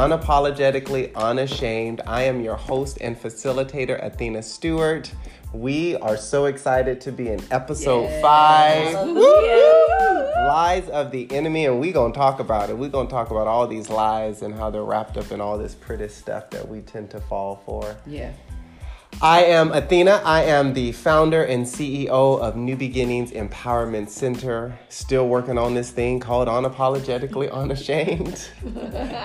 Unapologetically Unashamed. I am your host and facilitator, Athena Stewart. We are so excited to be in episode five. Lies of the enemy, and we're gonna talk about it. We're gonna talk about all these lies and how they're wrapped up in all this pretty stuff that we tend to fall for. Yeah. I am Athena. I am the founder and CEO of New Beginnings Empowerment Center. Still working on this thing called Unapologetically Unashamed.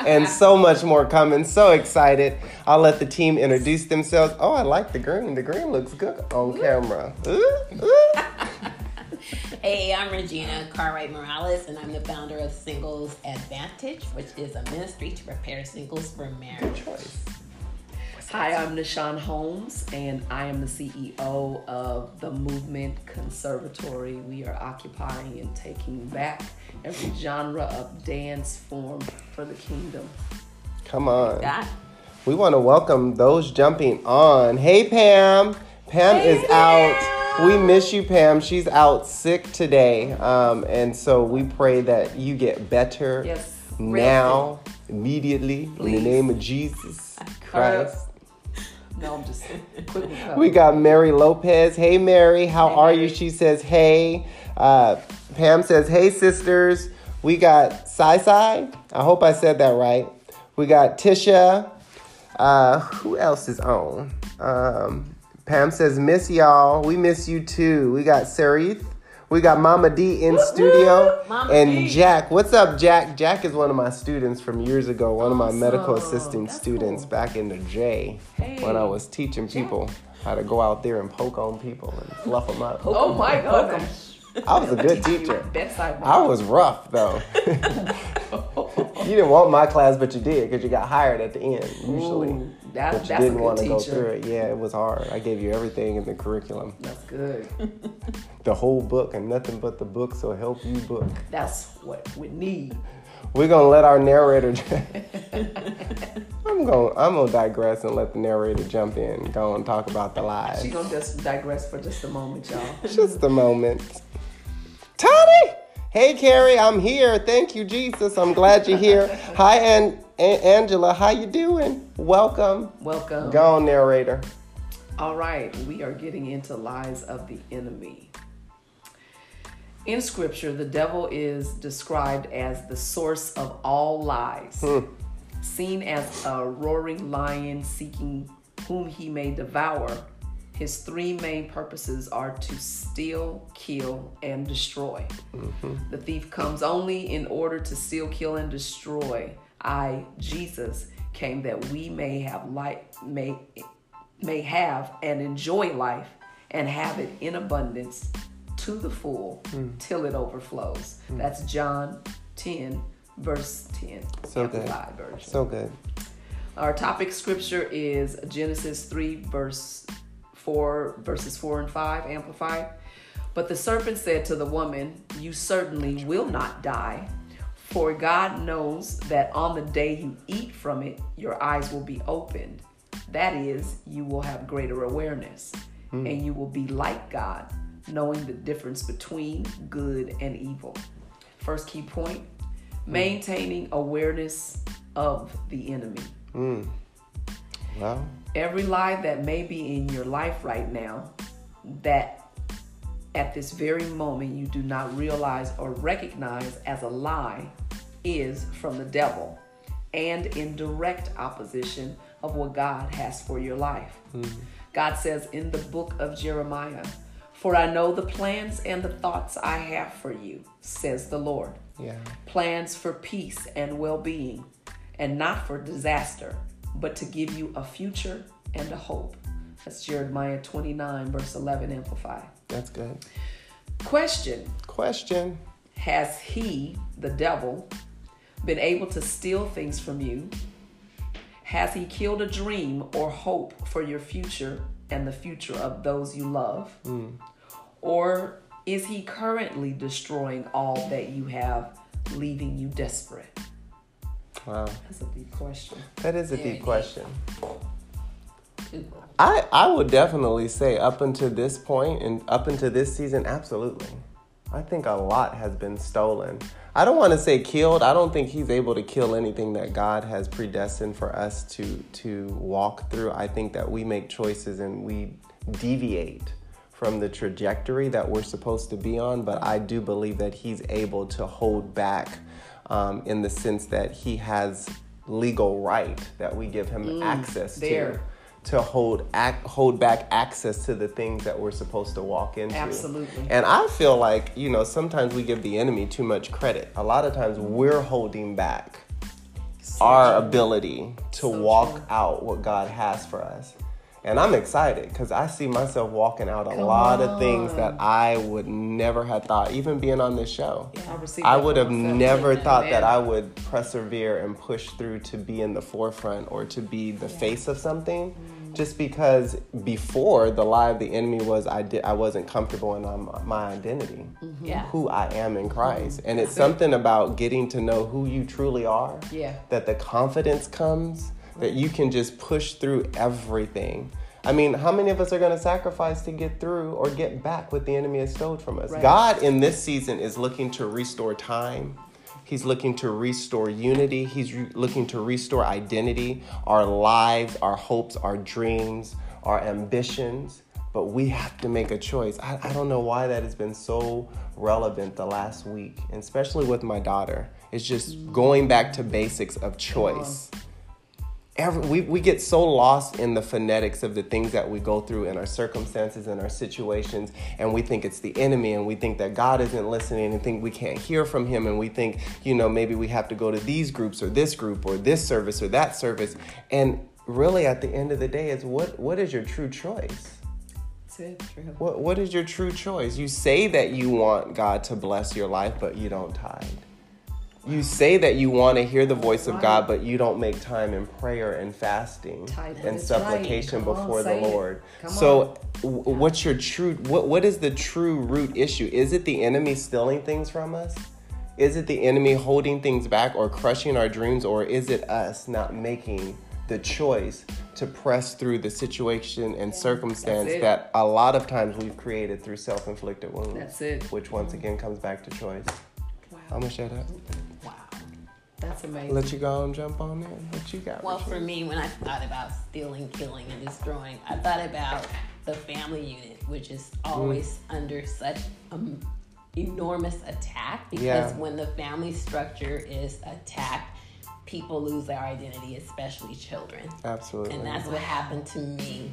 and so much more coming. So excited. I'll let the team introduce themselves. Oh, I like the green. The green looks good on camera. Ooh, ooh. Hey, I'm Regina Cartwright Morales, and I'm the founder of Singles Advantage, which is a ministry to prepare singles for marriage. Choice. Hi, I'm Nishan Holmes, and I am the CEO of the Movement Conservatory. We are occupying and taking back every genre of dance form for the kingdom. Come on. God. We want to welcome those jumping on. Hey, Pam. Pam Hey, is out. We miss you, Pam. She's out sick today. Um, and so we pray that you get better Yes. now, immediately, in the name of Jesus Christ. No, I'm just We got Mary Lopez. Hey, Mary, how Hey, are Mary. you? She says, hey. Uh, Pam says, hey, sisters. We got Sai Sai. I hope I said that right. We got Tisha. Uh, who else is on? Um, Pam says, miss y'all. We miss you too. We got Sarith. We got Mama D in studio. Mama and D. Jack. What's up, Jack? Jack is one of my students from years ago, one of my medical Awesome. assisting That's students cool. back in the J when I was teaching people how to go out there and poke on people and fluff them up. Oh my Poke 'em. gosh. I was a good teacher. Bedside I was rough though. you didn't want my class, but you did because you got hired at the end usually. Ooh, that, but you that's didn't a want good to go through it. Yeah, it was hard. I gave you everything in the curriculum, That's good. the whole book, and nothing but the book. So help you book. That's what we need. We're gonna let our narrator. I'm gonna I'm gonna digress and let the narrator jump in. Go and talk about the lies. She's gonna just digress for just a moment, y'all. Just a moment. Tony! Hey, Carrie, I'm here. Thank you, Jesus. I'm glad you're here. Hi, An- An- Angela. How you doing? Welcome. Welcome. Go on, narrator. All right, we are getting into lies of the enemy. In scripture, the devil is described as the source of all lies, hmm. seen as a roaring lion seeking whom he may devour. His three main purposes are to steal, kill, and destroy. Mm-hmm. The thief comes only in order to steal, kill, and destroy. I, Jesus, came that we may have life, may may have and enjoy life and have it in abundance to the full hmm. till it overflows. Hmm. That's John 10, verse 10. So good. Version. So good. Our topic scripture is Genesis 3, verse 4, verses 4 and 5, amplified. But the serpent said to the woman, You certainly will not die, for God knows that on the day you eat from it, your eyes will be opened. That is, you will have greater awareness, and you will be like God, knowing the difference between good and evil. First key point maintaining awareness of the enemy. Mm. Well, Every lie that may be in your life right now, that at this very moment you do not realize or recognize as a lie, is from the devil and in direct opposition of what God has for your life. Mm-hmm. God says in the book of Jeremiah, For I know the plans and the thoughts I have for you, says the Lord yeah. plans for peace and well being, and not for disaster, but to give you a future and a hope. That's Jeremiah 29, verse 11, Amplify. That's good. Question Question. Has he, the devil, been able to steal things from you? Has he killed a dream or hope for your future and the future of those you love? Hmm. Or is he currently destroying all that you have, leaving you desperate? Wow. That's a deep question. That is a Very deep question. I, I would definitely say up until this point and up until this season, absolutely. I think a lot has been stolen. I don't want to say killed. I don't think he's able to kill anything that God has predestined for us to to walk through. I think that we make choices and we deviate from the trajectory that we're supposed to be on. But I do believe that he's able to hold back um, in the sense that he has legal right that we give him access there. to to hold ac- hold back access to the things that we're supposed to walk into. Absolutely. And I feel like, you know, sometimes we give the enemy too much credit. A lot of times we're holding back our ability to So walk true. out what God has for us. And I'm excited because I see myself walking out a Come lot of things that I would never have thought, even being on this show. I I would have never thought that I would persevere and push through to be in the forefront or to be the face of something. Mm. Just because before the lie of the enemy was I did I wasn't comfortable in um, my identity, Mm-hmm. Yeah. who I am in Christ, and it's something about getting to know who you truly are. Yeah. That the confidence comes that you can just push through everything. I mean, how many of us are going to sacrifice to get through or get back what the enemy has stole from us? Right. God in this season is looking to restore time. He's looking to restore unity. He's re- looking to restore identity, our lives, our hopes, our dreams, our ambitions. But we have to make a choice. I, I don't know why that has been so relevant the last week, and especially with my daughter. It's just going back to basics of choice every, we, we get so lost in the phonetics of the things that we go through in our circumstances and our situations and we think it's the enemy and we think that god isn't listening and think we can't hear from him and we think you know maybe we have to go to these groups or this group or this service or that service and really at the end of the day is what what is your true choice That's it. True. what, what is your true choice you say that you want god to bless your life but you don't tithe you say that you want to hear the voice of God, but you don't make time in prayer and fasting and That's supplication right. Come on, before the. Lord. So, w- what's your true? What What is the true root issue? Is it the enemy stealing things from us? Is it the enemy holding things back or crushing our dreams, or is it us not making the choice to press through the situation and circumstance that a lot of times we've created through self-inflicted wounds? That's it. Which once again comes back to choice. Wow. I'm gonna shut up. Wow. That's amazing. Let you go and jump on in. What you got? Well, Rachel? for me, when I thought about stealing, killing, and destroying, I thought about the family unit, which is always under such um, enormous attack because Yeah. when the family structure is attacked, people lose their identity, especially children. Absolutely. And that's what happened to me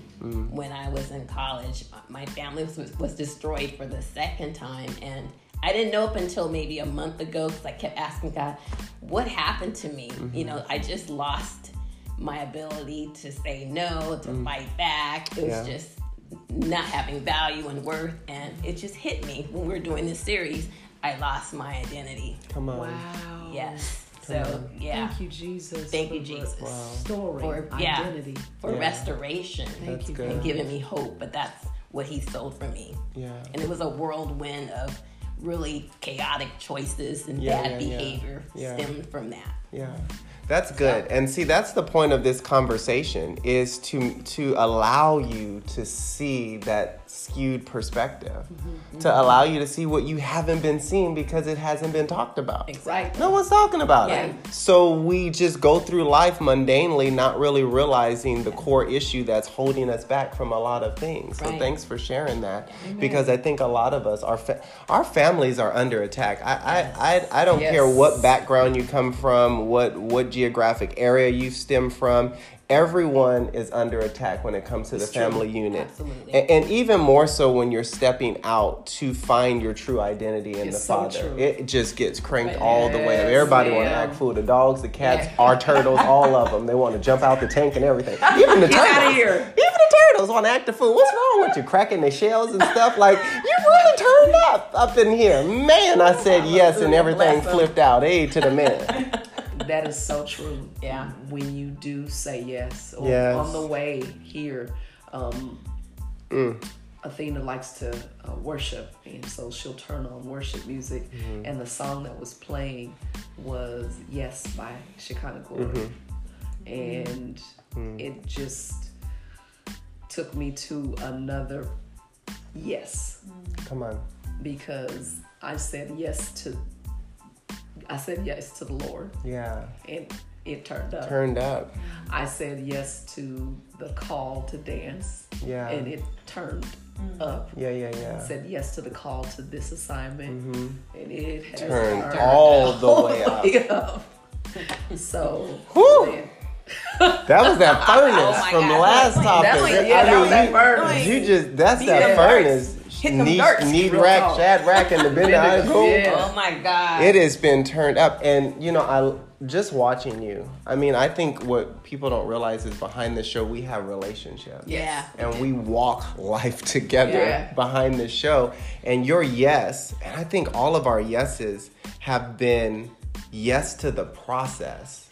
when I was in college. My family was, was destroyed for the second time. And I didn't know up until maybe a month ago because I kept asking God, what happened to me? Mm-hmm. You know, I just lost my ability to say no, to mm. fight back. It was Yeah. just not having value and worth. And it just hit me when we were doing this series. I lost my identity. Come on. Wow. Yes. So, yeah. Thank you, Jesus. Thank you, the Jesus. Story, For- yeah. identity. For Yeah. restoration. That's you, good. and giving me hope, but that's what he sold for me. Yeah. And it was a whirlwind of really chaotic choices and Yeah, bad yeah, behavior Yeah. stemmed from that. Yeah. That's good. And see, that's the point of this conversation is to to allow you to see that skewed perspective. Mm-hmm. To allow you to see what you haven't been seeing because it hasn't been talked about. Exactly. No one's talking about Yeah. it. So we just go through life mundanely, not really realizing the core issue that's holding us back from a lot of things. So thanks for sharing that, because I think a lot of us, our fa- our families are under attack. I I, I, I don't Yes. care what background you come from, what what geographic area you stem from. Everyone is under attack when it comes to the true. family unit. Absolutely. And, and even more so when you're stepping out to find your true identity in It's the so Father. true. It just gets cranked Right. all the way up. Yes, Everybody want to act fool. The dogs, the cats, Yeah. our turtles, all of them. They want to jump out the tank and everything. Even the Get turtles. outta here. Even the turtles want to act a fool. What's wrong with you? Cracking their shells and stuff. Like you really turned up up in here, man. I said oh, yes, and everything flipped out. Hey to the man. That is so true. Yeah. When you do say yes, or Yes. on the way here, um, Mm. Athena likes to uh, worship, and so she'll turn on worship music, Mm-hmm. and the song that was playing was "Yes" by Shekinah Glory, Mm-hmm. and Mm. it just took me to another yes Come on. because I said yes to I said yes to the Lord, Yeah. and it turned up. Turned up. I said yes to the call to dance, Yeah. and it turned up. Yeah, yeah, yeah. Said yes to the call to this assignment, and it has Mm-hmm. Turned turned all the way up. way. So, That was that furnace Oh my from the God. last topic. that was- I yeah, that mean, was that you, furnace. you just that's Beat that them furnace. Hit them Need, darts. need Real rack, talk. Shadrach, and Abednego. Yeah. Oh my God. It has been turned up, and you know, I just watching you. I mean, I think what people don't realize is behind the show we have relationships. Yeah. and we walk life together Yeah. behind the show. And your yes, and I think all of our yeses have been yes to the process.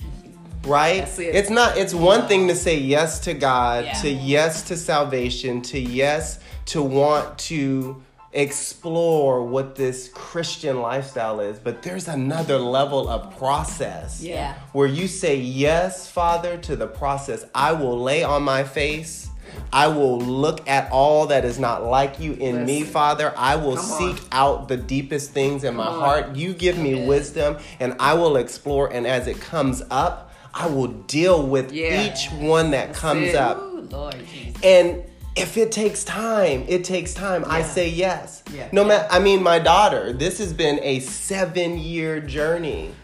Right? It. It's not it's one thing to say yes to God, Yeah. to yes to salvation, to yes to want to explore what this Christian lifestyle is, but there's another level of process Yeah. where you say yes, Father, to the process. I will lay on my face. I will look at all that is not like you in me, Father. I will Come on. seek out the deepest things in my on. heart. You give me Good. wisdom, and I will explore. And as it comes up, I will deal with Yeah. each one that comes it. up. Ooh, Lord Jesus. And if it takes time, it takes time. I say yes. Yeah. No matter. I mean, my daughter. This has been a seven-year journey,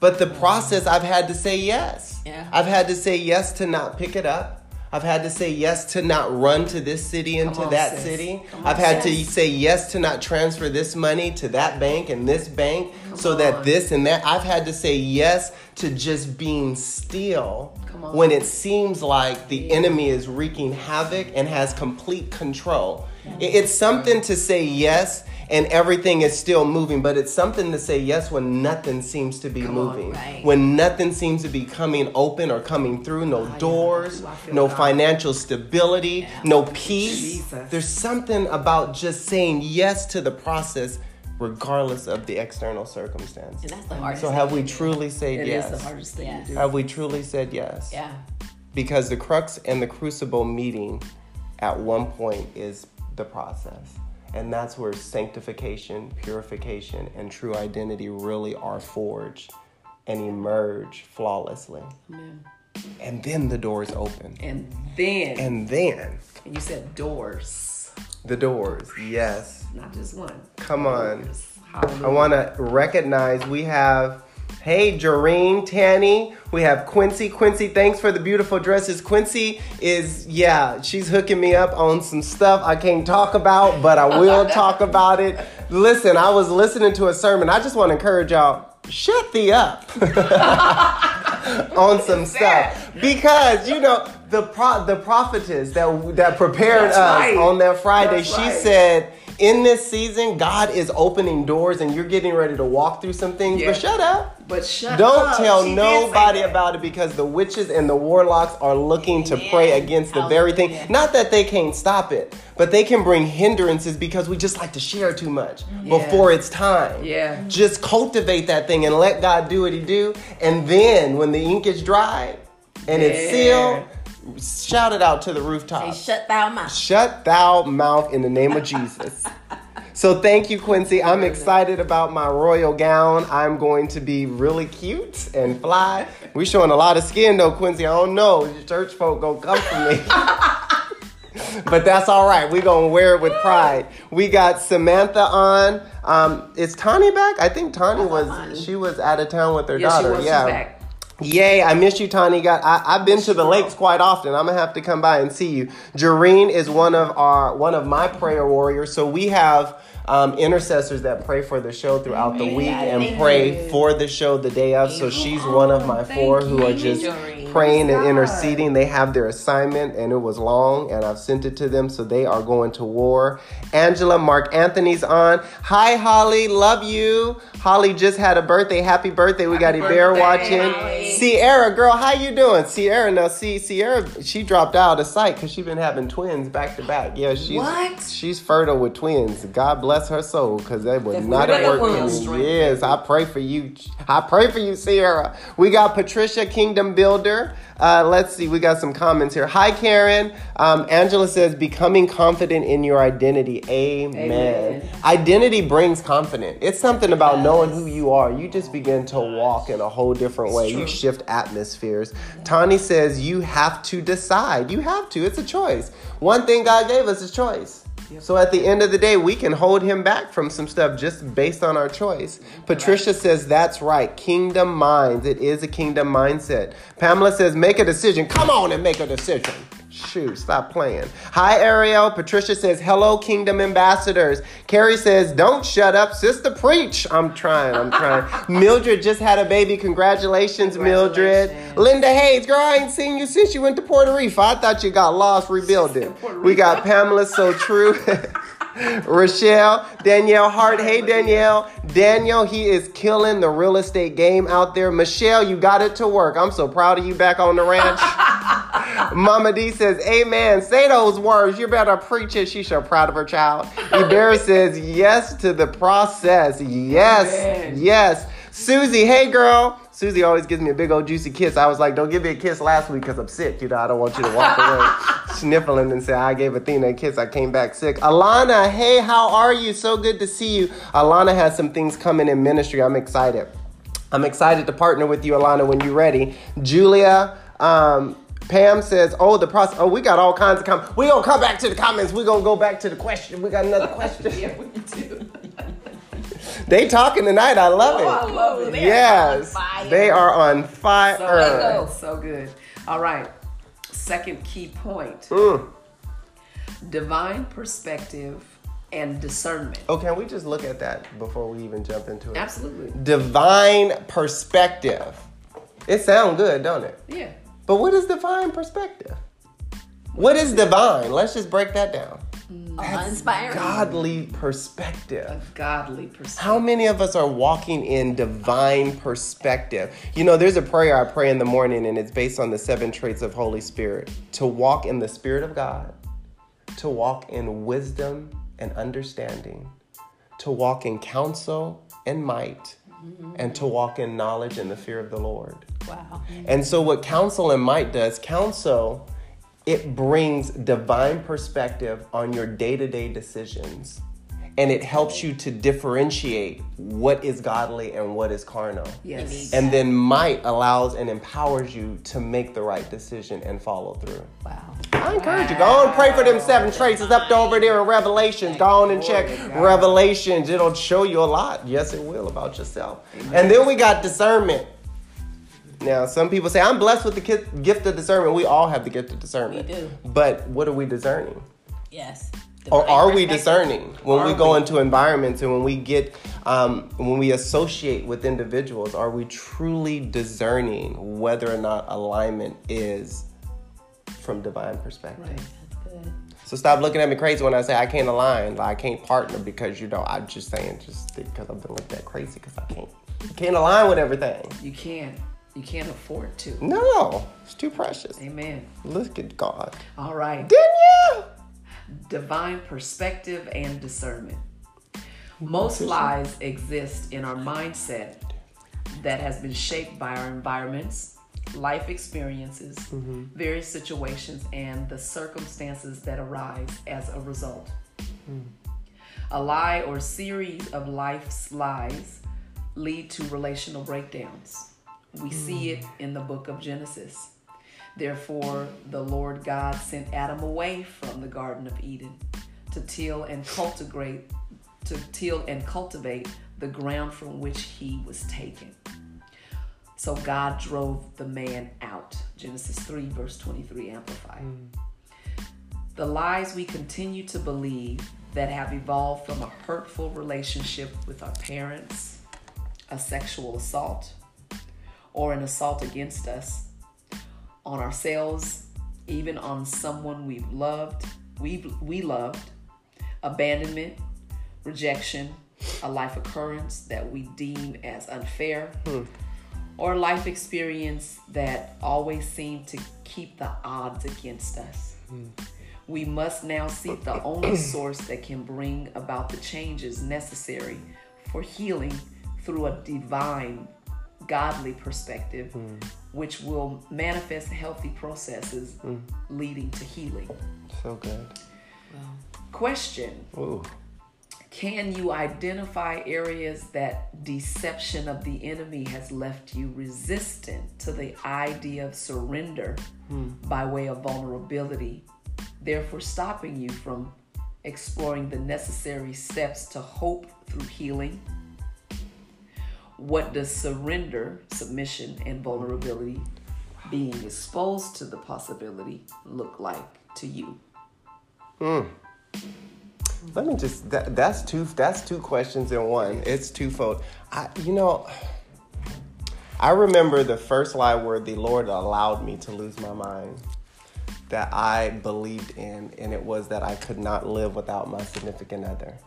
but the process, I've had to say yes. Yeah. I've had to say yes to not pick it up. I've had to say yes to not run to this city and Come to on, that sis. city. Come I've had to say yes to not transfer this money to that bank and this bank so that on. this and that. I've had to say yes to just being still when it seems like the enemy is wreaking havoc and has complete control. It- It's something to say yes and everything is still moving, but it's something to say yes when nothing seems to be Come on. moving. Right. When nothing seems to be coming open or coming through, no oh, yeah. doors, feel no God. financial stability, no peace. Jesus. There's something about just saying yes to the process regardless of the external circumstance. And that's the hardest So have we truly said It is yes? the hardest thing Yes. to do. Have we truly said yes? Yeah. Because the crux and the crucible meeting at one point is the process. And that's where sanctification, purification, and true identity really are forged and emerge flawlessly. Amen. And then the doors open. And then, And then and you said doors, the doors, yes. not just one. Come on. I want to recognize we have, hey, Jareen, Tanny. We have Quincy. Quincy, thanks for the beautiful dresses. Quincy is, yeah, she's hooking me up on some stuff I can't talk about, but I will talk about it. Listen, I was listening to a sermon. I just want to encourage y'all, shut the up on some stuff because you know the pro- the prophetess that that prepared That's us right. on that Friday. That's she right. said, "In this season, God is opening doors, and you're getting ready to walk through some things. Yeah. But shut up." But shut up. Don't up. tell She nobody about it because the witches and the warlocks are looking to pray against the oh, very thing. Not that they can't stop it, but they can bring hindrances because we just like to share too much before it's time. Yeah. Just cultivate that thing and let God do what He do. And then when the ink is dry and it's sealed, shout it out to the Say, rooftop. shut thou mouth. Shut thou mouth in the name of Jesus. So thank you, Quincy. I'm excited about my royal gown. I'm going to be really cute and fly. We showing a lot of skin though, Quincy. I don't know. Your church folk gonna come for me. but that's all right. we gonna wear it with pride. We got Samantha on. Um, is Tani back? I think Tani was she was out of town with her Yeah, she daughter. was. She's yeah. Yay, I miss you, Tani. Got I, I've been to the lakes quite often. I'm gonna have to come by and see you. Jareen is one of our one of my prayer warriors. So we have um, intercessors that pray for the show throughout the week and Thank pray you. for the show the day of. So she's one of my four who are just praying and interceding. They have their assignment and it was long and I've sent it to them. So they are going to war. Angela, Mark Anthony's on. Hi, Holly. Love you. Holly just had a birthday. Happy birthday. We got Happy Iber birthday, watching. Holly. Sierra, girl, how you doing? Sierra, now see, Sierra, she dropped out of sight because she's been having twins back to back. Yeah, she's What? she's fertile with twins. God bless her soul because that would That's not what have it worked was. in. I pray for you. I pray for you, Sierra. We got Patricia, Kingdom Builder. Uh, let's see, we got some comments here. Hi, Karen. Um, Angela says, becoming confident in your identity. Amen. Amen. Identity brings confidence. It's something about knowing who you are. You just begin to walk in a whole different way. You shift atmospheres. Tani says, you have to decide. You have to. It's a choice. One thing God gave us is choice. So at the end of the day, we can hold him back from some stuff just based on our choice. Mm-hmm. Patricia says that's right. Kingdom minds. It is a kingdom mindset. Pamela says make a decision. Come on and make a decision. Shoot, stop playing. Hi, Ariel. Patricia says, hello, kingdom ambassadors. Carrie says, don't shut up, sister, preach. I'm trying, I'm trying. Mildred just had a baby. Congratulations, Mildred. Linda Hayes, girl, I ain't seen you since you went to Puerto Rico. I thought you got lost rebuilding. We got Pamela, so true. Rochelle, Danielle Hart. Hey, Danielle. Daniel, he is killing the real estate game out there. Michelle, you got it to work. I'm so proud of you back on the ranch. Mama D says, Amen. Say those words. You better preach it. She's so proud of her child. Ibera says, Yes to the process. Yes. Amen. Yes. Susie, hey girl. Susie always gives me a big old juicy kiss. I was like, don't give me a kiss last week because I'm sick. You know, I don't want you to walk away sniffling and say, I gave Athena a kiss. I came back sick. Alana, hey, how are you? So good to see you. Alana has some things coming in ministry. I'm excited. I'm excited to partner with you, Alana, when you're ready. Julia, um, Pam says, "Oh, the process. Oh, we got all kinds of comments. We gonna come back to the comments. We gonna go back to the question. We got another question. Yeah, we do. They talking tonight. I love Oh, I it. love it. Yes, on fire. they are on fire. So. So good. All right. Second key point Mm. divine perspective and discernment. Oh, can we just look at that before we even jump into it? Absolutely. Divine perspective. It sounds good, don't it? Yeah. But what is divine perspective? What is divine? Let's just break that down. Inspiring. Godly perspective. A godly perspective. How many of us are walking in divine perspective? You know, there's a prayer I pray in the morning, and it's based on the seven traits of Holy Spirit to walk in the Spirit of God, to walk in wisdom and understanding, to walk in counsel and might, and to walk in knowledge and the fear of the Lord. Wow. And so, what counsel and might does, counsel, it brings divine perspective on your day to day decisions. And it helps you to differentiate what is godly and what is carnal. Yes. And then might allows and empowers you to make the right decision and follow through. Wow. I encourage you, go on and pray for them seven traits. It's up to over there in Revelations. Go on and check Glory to God. Revelations. It'll show you a lot. Yes, it will about yourself. And then we got discernment. Now, some people say, I'm blessed with the gift of discernment. We all have the gift of discernment. We do. But what are we discerning? Yes. Or are we discerning when we go we? into environments and when we get, um, when we associate with individuals? Are we truly discerning whether or not alignment is from divine perspective? Right. That's good. So stop looking at me crazy when I say I can't align, like I can't partner because you know I'm just saying just because I've been looked at crazy because I can't can't align with everything. You can't. You can't afford to. No, it's too precious. Amen. Look at God, All right. Danielle. divine perspective and discernment. Most lies exist in our mindset that has been shaped by our environments, life experiences, mm-hmm. various situations, and the circumstances that arise as a result. Mm. A lie or series of life's lies lead to relational breakdowns. We see mm. it in the book of Genesis. Therefore, the Lord God sent Adam away from the Garden of Eden to till and cultivate to till and cultivate the ground from which he was taken. So God drove the man out. Genesis 3, verse 23, amplified. Mm. The lies we continue to believe that have evolved from a hurtful relationship with our parents, a sexual assault, or an assault against us, on ourselves, even on someone we've loved, we we loved, abandonment, rejection, a life occurrence that we deem as unfair, hmm. or a life experience that always seemed to keep the odds against us. Hmm. We must now seek the only source that can bring about the changes necessary for healing through a divine godly perspective, hmm. which will manifest healthy processes hmm. leading to healing. So good. Question Ooh. Can you identify areas that deception of the enemy has left you resistant to the idea of surrender hmm. by way of vulnerability, therefore stopping you from exploring the necessary steps to hope through healing? What does surrender, submission, and vulnerability, being exposed to the possibility, look like to you? Hmm. Let me just that, that's two that's two questions in one. It's twofold. I you know I remember the first lie where the Lord allowed me to lose my mind that I believed in and it was that I could not live without my significant other.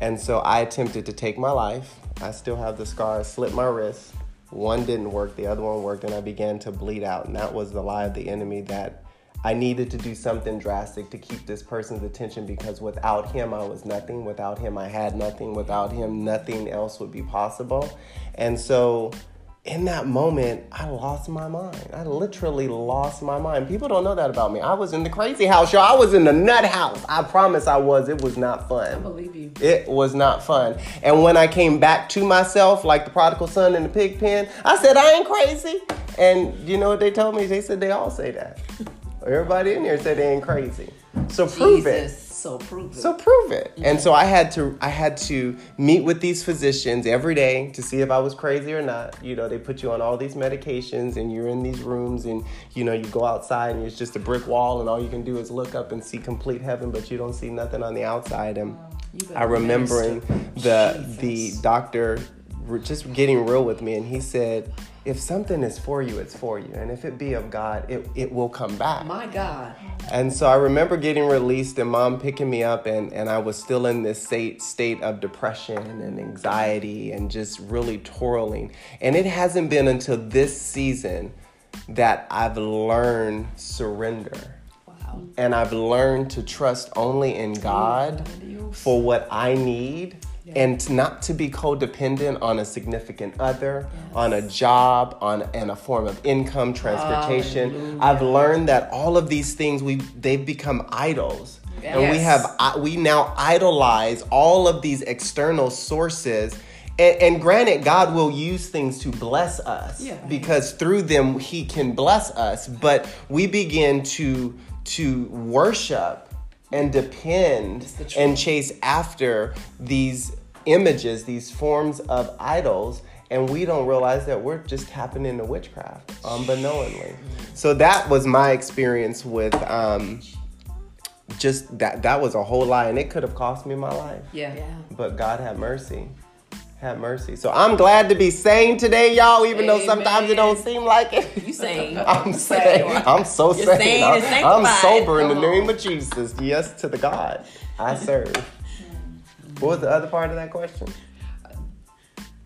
And so I attempted to take my life. I still have the scars, slit my wrist. One didn't work, the other one worked, and I began to bleed out. And that was the lie of the enemy that I needed to do something drastic to keep this person's attention because without him, I was nothing. Without him, I had nothing. Without him, nothing else would be possible. And so, in that moment, I lost my mind. I literally lost my mind. People don't know that about me. I was in the crazy house, y'all. I was in the nut house. I promise I was. It was not fun. I believe you. It was not fun. And when I came back to myself, like the prodigal son in the pig pen, I said, I ain't crazy. And you know what they told me? They said they all say that. Everybody in here said they ain't crazy. So prove it. Jesus. So prove it. So prove it. And so I had to I had to meet with these physicians every day to see if I was crazy or not. You know, they put you on all these medications and you're in these rooms and you know, you go outside and it's just a brick wall and all you can do is look up and see complete heaven, but you don't see nothing on the outside. And I remembering the the doctor just getting real with me and he said, if something is for you, it's for you. And if it be of God, it, it will come back. My God. And so I remember getting released and mom picking me up, and, and I was still in this state, state of depression and anxiety and just really twirling. And it hasn't been until this season that I've learned surrender. Wow. And I've learned to trust only in God for what I need and not to be codependent on a significant other, on a job, on and a form of income, transportation. I've learned that all of these things we they've become idols. And we have uh, we now idolize all of these external sources. And, and granted, God will use things to bless us Yeah. because through them He can bless us. But we begin to to worship and depend and chase after these images, these forms of idols, and we don't realize that we're just tapping into witchcraft unbeknowingly. So that was my experience with um, just that. That was a whole lie, and it could have cost me my life. Yeah. Yeah. But God had mercy. Had mercy. So I'm glad to be sane today, y'all, even though sometimes it don't seem like it. You sane. I'm sane. I'm so You're sane. sane I'm, I'm sober in the name of Jesus. Yes to the God I serve. What was the other part of that question?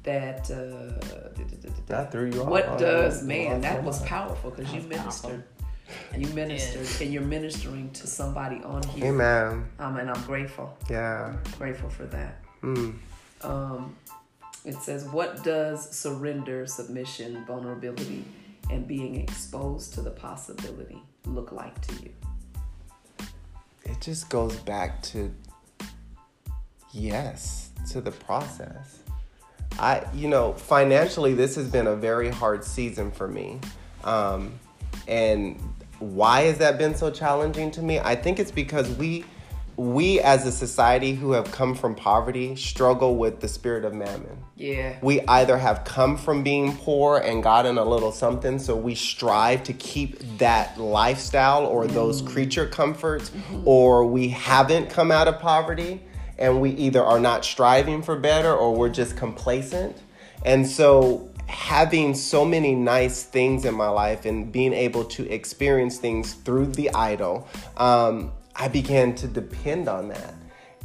That uh, I threw you off. what I does lost man? my That was powerful because you That was ministered. You ministered, and you're ministering to somebody on here. Amen. Um, and I'm grateful, Yeah. grateful for that. Mm. Um, it says, "What does surrender, submission, vulnerability, and being exposed to the possibility look like to you?" It just goes back to yes to the process. I, you know, financially, this has been a very hard season for me. Um, and why has that been so challenging to me? I think it's because we, we as a society who have come from poverty struggle with the spirit of mammon. Yeah, We either have come from being poor and gotten a little something, so we strive to keep that lifestyle or those creature comforts, or we haven't come out of poverty and we either are not striving for better or we're just complacent. And so, having so many nice things in my life and being able to experience things through the idol, um, I began to depend on that.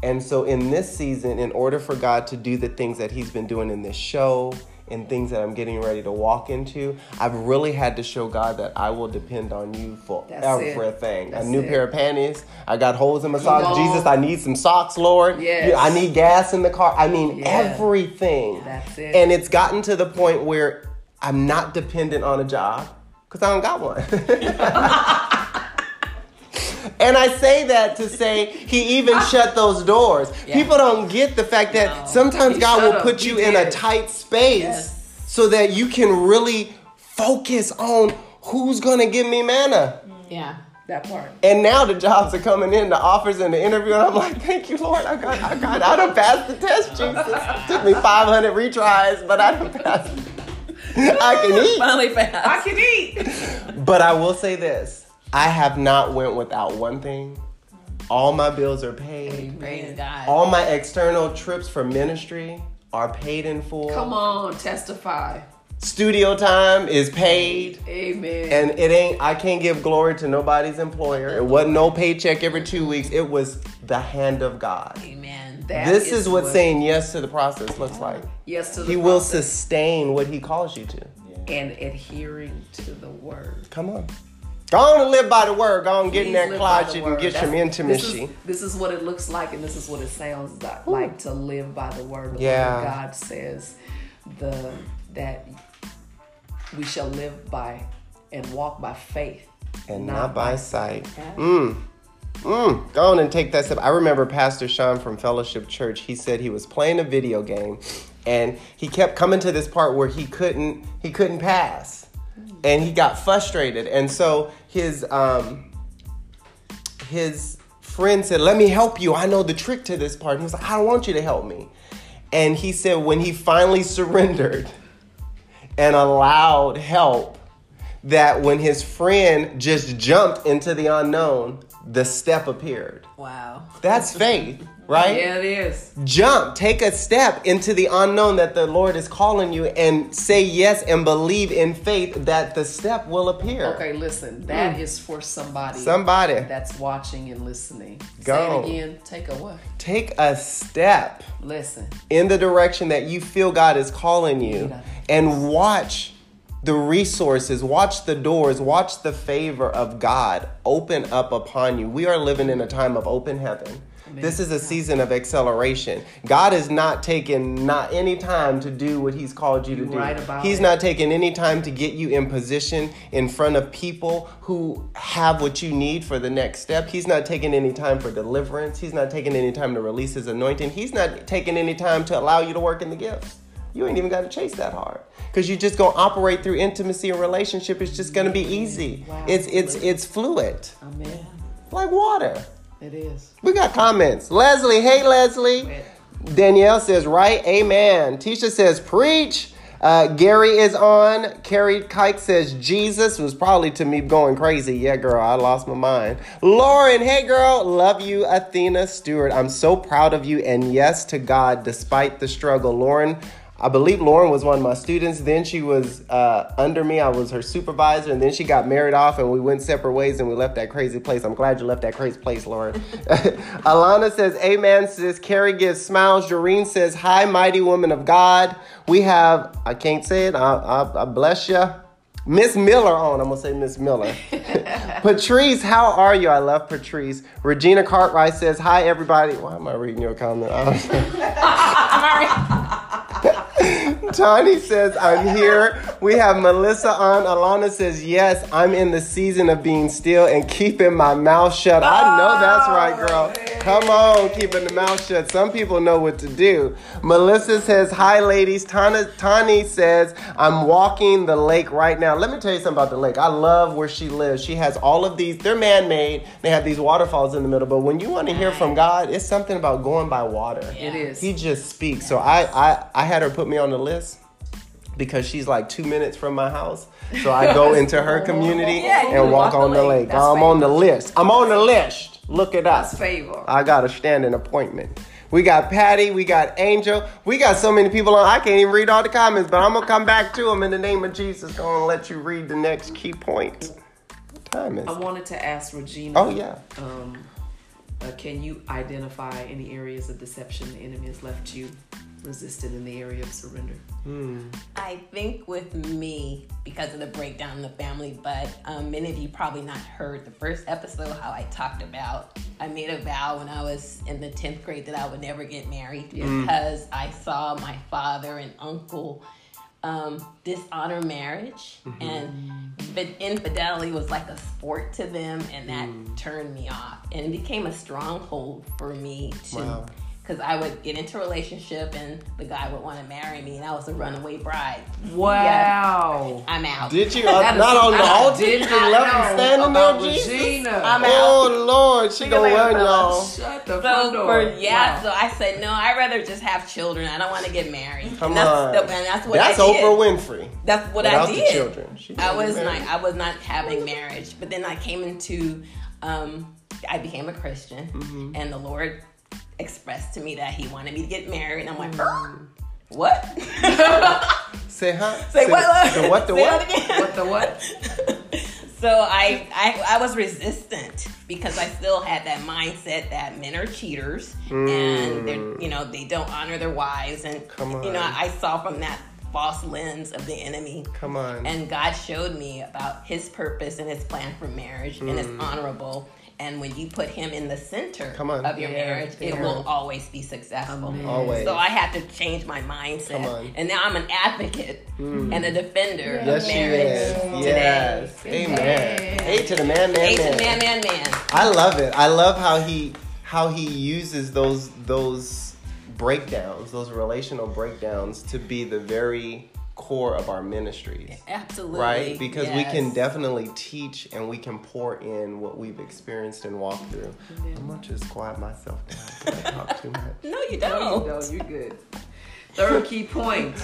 And so, in this season, in order for God to do the things that He's been doing in this show, and things that I'm getting ready to walk into, I've really had to show God that I will depend on you for That's it. everything. That's a new it. pair of panties. I got holes in my socks. Jesus, I need some socks, Lord. Yes. Yeah, I need gas in the car. I mean, Yeah. everything. That's it. And it's gotten to the point where I'm not dependent on a job because I don't got one. And I say that to say he even ah. shut those doors. Yeah. People don't get the fact that No. sometimes He God will them. put He you in a tight space Yes. so that you can really focus on who's gonna give me manna. Yeah. That part. And now the jobs are coming in, the offers and the interview, and I'm like, thank you, Lord. I got, I got, I done passed the test, Jesus. Took me 500 retries, but I done passed. I can eat. Finally fast. I can eat. But I will say this: I have not went without one thing. All my bills are paid. Praise God. All my external trips for ministry are paid in full. Come on, testify. Studio time is paid. Amen. And it ain't, I can't give glory to nobody's employer. It wasn't no paycheck every two weeks. It was the hand of God. Amen. That this is what saying yes to the process looks like. yes to the He will sustain what he calls you to. and adhering to the word. Come on. Go on and live by the word. Go on and get in that live by the closet and get That's- some intimacy. This is, this is what it looks like, and this is what it sounds like, like to live by the word. The Yeah. word of God says the that we shall live by and walk by faith and not by sight. Mm. Mm. Go on and take that step. I remember Pastor Sean from Fellowship Church. He said he was playing a video game, and he kept coming to this part where he couldn't he couldn't pass, and he got frustrated. And so his um his friend said, "Let me help you. I know the trick to this part." And he was like, "I don't want you to help me." And he said when he finally surrendered and allowed help, that when his friend just jumped into the unknown, the step appeared. Wow. That's faith, right? Yeah, it is. Jump, take a step into the unknown that the Lord is calling you and say yes and believe in faith that the step will appear. Okay, listen, that mm. is for somebody Somebody, that's watching and listening. Go. Say it again. Take a what? take a step Listen. in the direction that you feel God is calling you and watch the resources, watch the doors, watch the favor of God open up upon you. We are living in a time of open heaven. This is a season of acceleration. God is not taking not any time to do what he's called you to do. right he's it. not taking any time to get you in position in front of people who have what you need for the next step. He's not taking any time for deliverance. He's not taking any time to release his anointing. He's not taking any time to allow you to work in the gifts. You ain't even got to chase that hard because you're just gonna operate through intimacy and relationship. It's just gonna be easy. Wow. It's it's it's fluid, Amen. like water. It is. We got comments. Leslie, hey Leslie. Danielle says, right, amen. Tisha says, preach. Uh, Gary is on. Carrie Kike says, Jesus was probably to me going crazy. Yeah, girl, I lost my mind. Lauren, hey girl, love you, Athena Stewart. I'm so proud of you, and yes to God despite the struggle. Lauren, I believe Lauren was one of my students. Then she was uh, under me. I was her supervisor, and then she got married off, and we went separate ways, and we left that crazy place. I'm glad you left that crazy place, Lauren. Alana says, "Amen." Sis Carrie gives smiles. Doreen says, "Hi, mighty woman of God." We have I can't say it. I, I, I bless you. Miss Miller on. I'm gonna say Miss Miller. Patrice, how are you? I love Patrice. Regina Cartwright says, "Hi, everybody." Why am I reading your comment? Tony says, I'm here. We have Melissa on. Alana says, Yes, I'm in the season of being still and keeping my mouth shut. I know that's right, girl. Come on, keeping the mouth shut. Some people know what to do. Melissa says, Hi, ladies. Tana, Tani says, I'm walking the lake right now. Let me tell you something about the lake. I love where she lives. She has all of these, they're man made. They have these waterfalls in the middle. But when you want to hear from God, it's something about going by water. It is. He just speaks. So I, I I had her put me on the list because she's like two minutes from my house. So I go into her community Yeah, and walk walk on the lake. lake. I'm on the list. I'm on the list. Look at us. Favor. I got a standing appointment. We got Patty, we got Angel, we got so many people on. I can't even read all the comments, but I'm gonna come back to them in the name of Jesus. Gonna let you read the next key point. What time is? I wanted to ask Regina. Oh yeah. Um, uh, can you identify any areas of deception the enemy has left you resisted in the area of surrender? I think with me, because of the breakdown in the family, but um, many of you probably not heard the first episode how I talked about I made a vow when I was in the 10th grade that I would never get married because I saw my father and uncle um, dishonor marriage, Mm-hmm. and but infidelity was like a sport to them, and that Mm. turned me off, and it became a stronghold for me to. Wow. Because I would get into a relationship and the guy would want to marry me, and I was a runaway bride. Wow. I'm out. Did you? That is not on the something I altar? did You left him standing there, Jesus? Regina. I'm out. Oh Lord, she gonna run y'all. Shut the front So door. for yeah, Wow. so I said no. I'd rather just have children. I don't want to get married. Come and that's on. The, and that's what That's I did. Oprah Winfrey. That's what Without I the did. children. She I was not. I was not having marriage. But then I came into. Um, I became a Christian, Mm-hmm. and the Lord expressed to me that He wanted me to get married. And I'm like, Mm. what? Say huh? Say what? The what? The Say what? What the what? So I, I I was resistant because I still had that mindset that men are cheaters and they're you know they don't honor their wives and Mm. You know. I saw from that false lens of the enemy Come on. and God showed me about His purpose and His plan for marriage and it's honorable and when you put Him in the center Mm. Come on. of your Yeah, marriage it yeah. will always be successful. Always. So I had to change my Come mindset, on. and now I'm an advocate and a defender yes, of she marriage is. today. Yes. Amen. Hey to the man, man, Hey to man. the man, man, man. I love it. I love how he how he uses those those breakdowns, those relational breakdowns, to be the very core of our ministries. Absolutely. Right? Because we can definitely teach and we can pour in what we've experienced and walked through. I'm gonna just quiet myself down. I talk too much. No, you don't. you don't. You're good. Third key point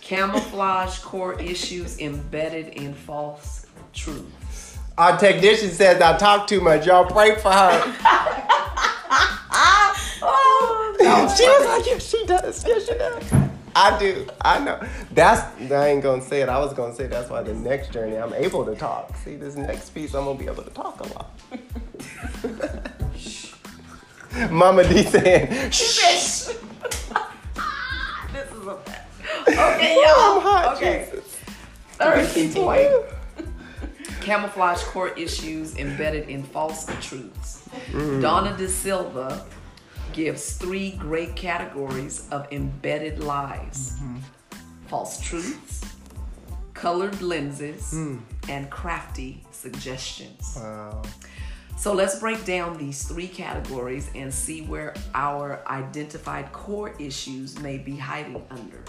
camouflage core issues embedded in false truths. Our technician says I talk too much. Y'all pray for her. oh, she was like, yes, she does. Yes, she does. I do. I know. That's. I ain't gonna say it. I was gonna say that's why the next journey I'm able to talk. See, this next piece I'm gonna be able to talk a lot. Mama D saying, shh. this is a Okay, y'all. I'm hot. Okay. Jesus. Third key camouflage core issues embedded in false truths. Mm. Dawna De Silva gives three great categories of embedded lies mm-hmm. false truths, colored lenses, mm. and crafty suggestions. Wow. So let's break down these three categories and see where our identified core issues may be hiding under.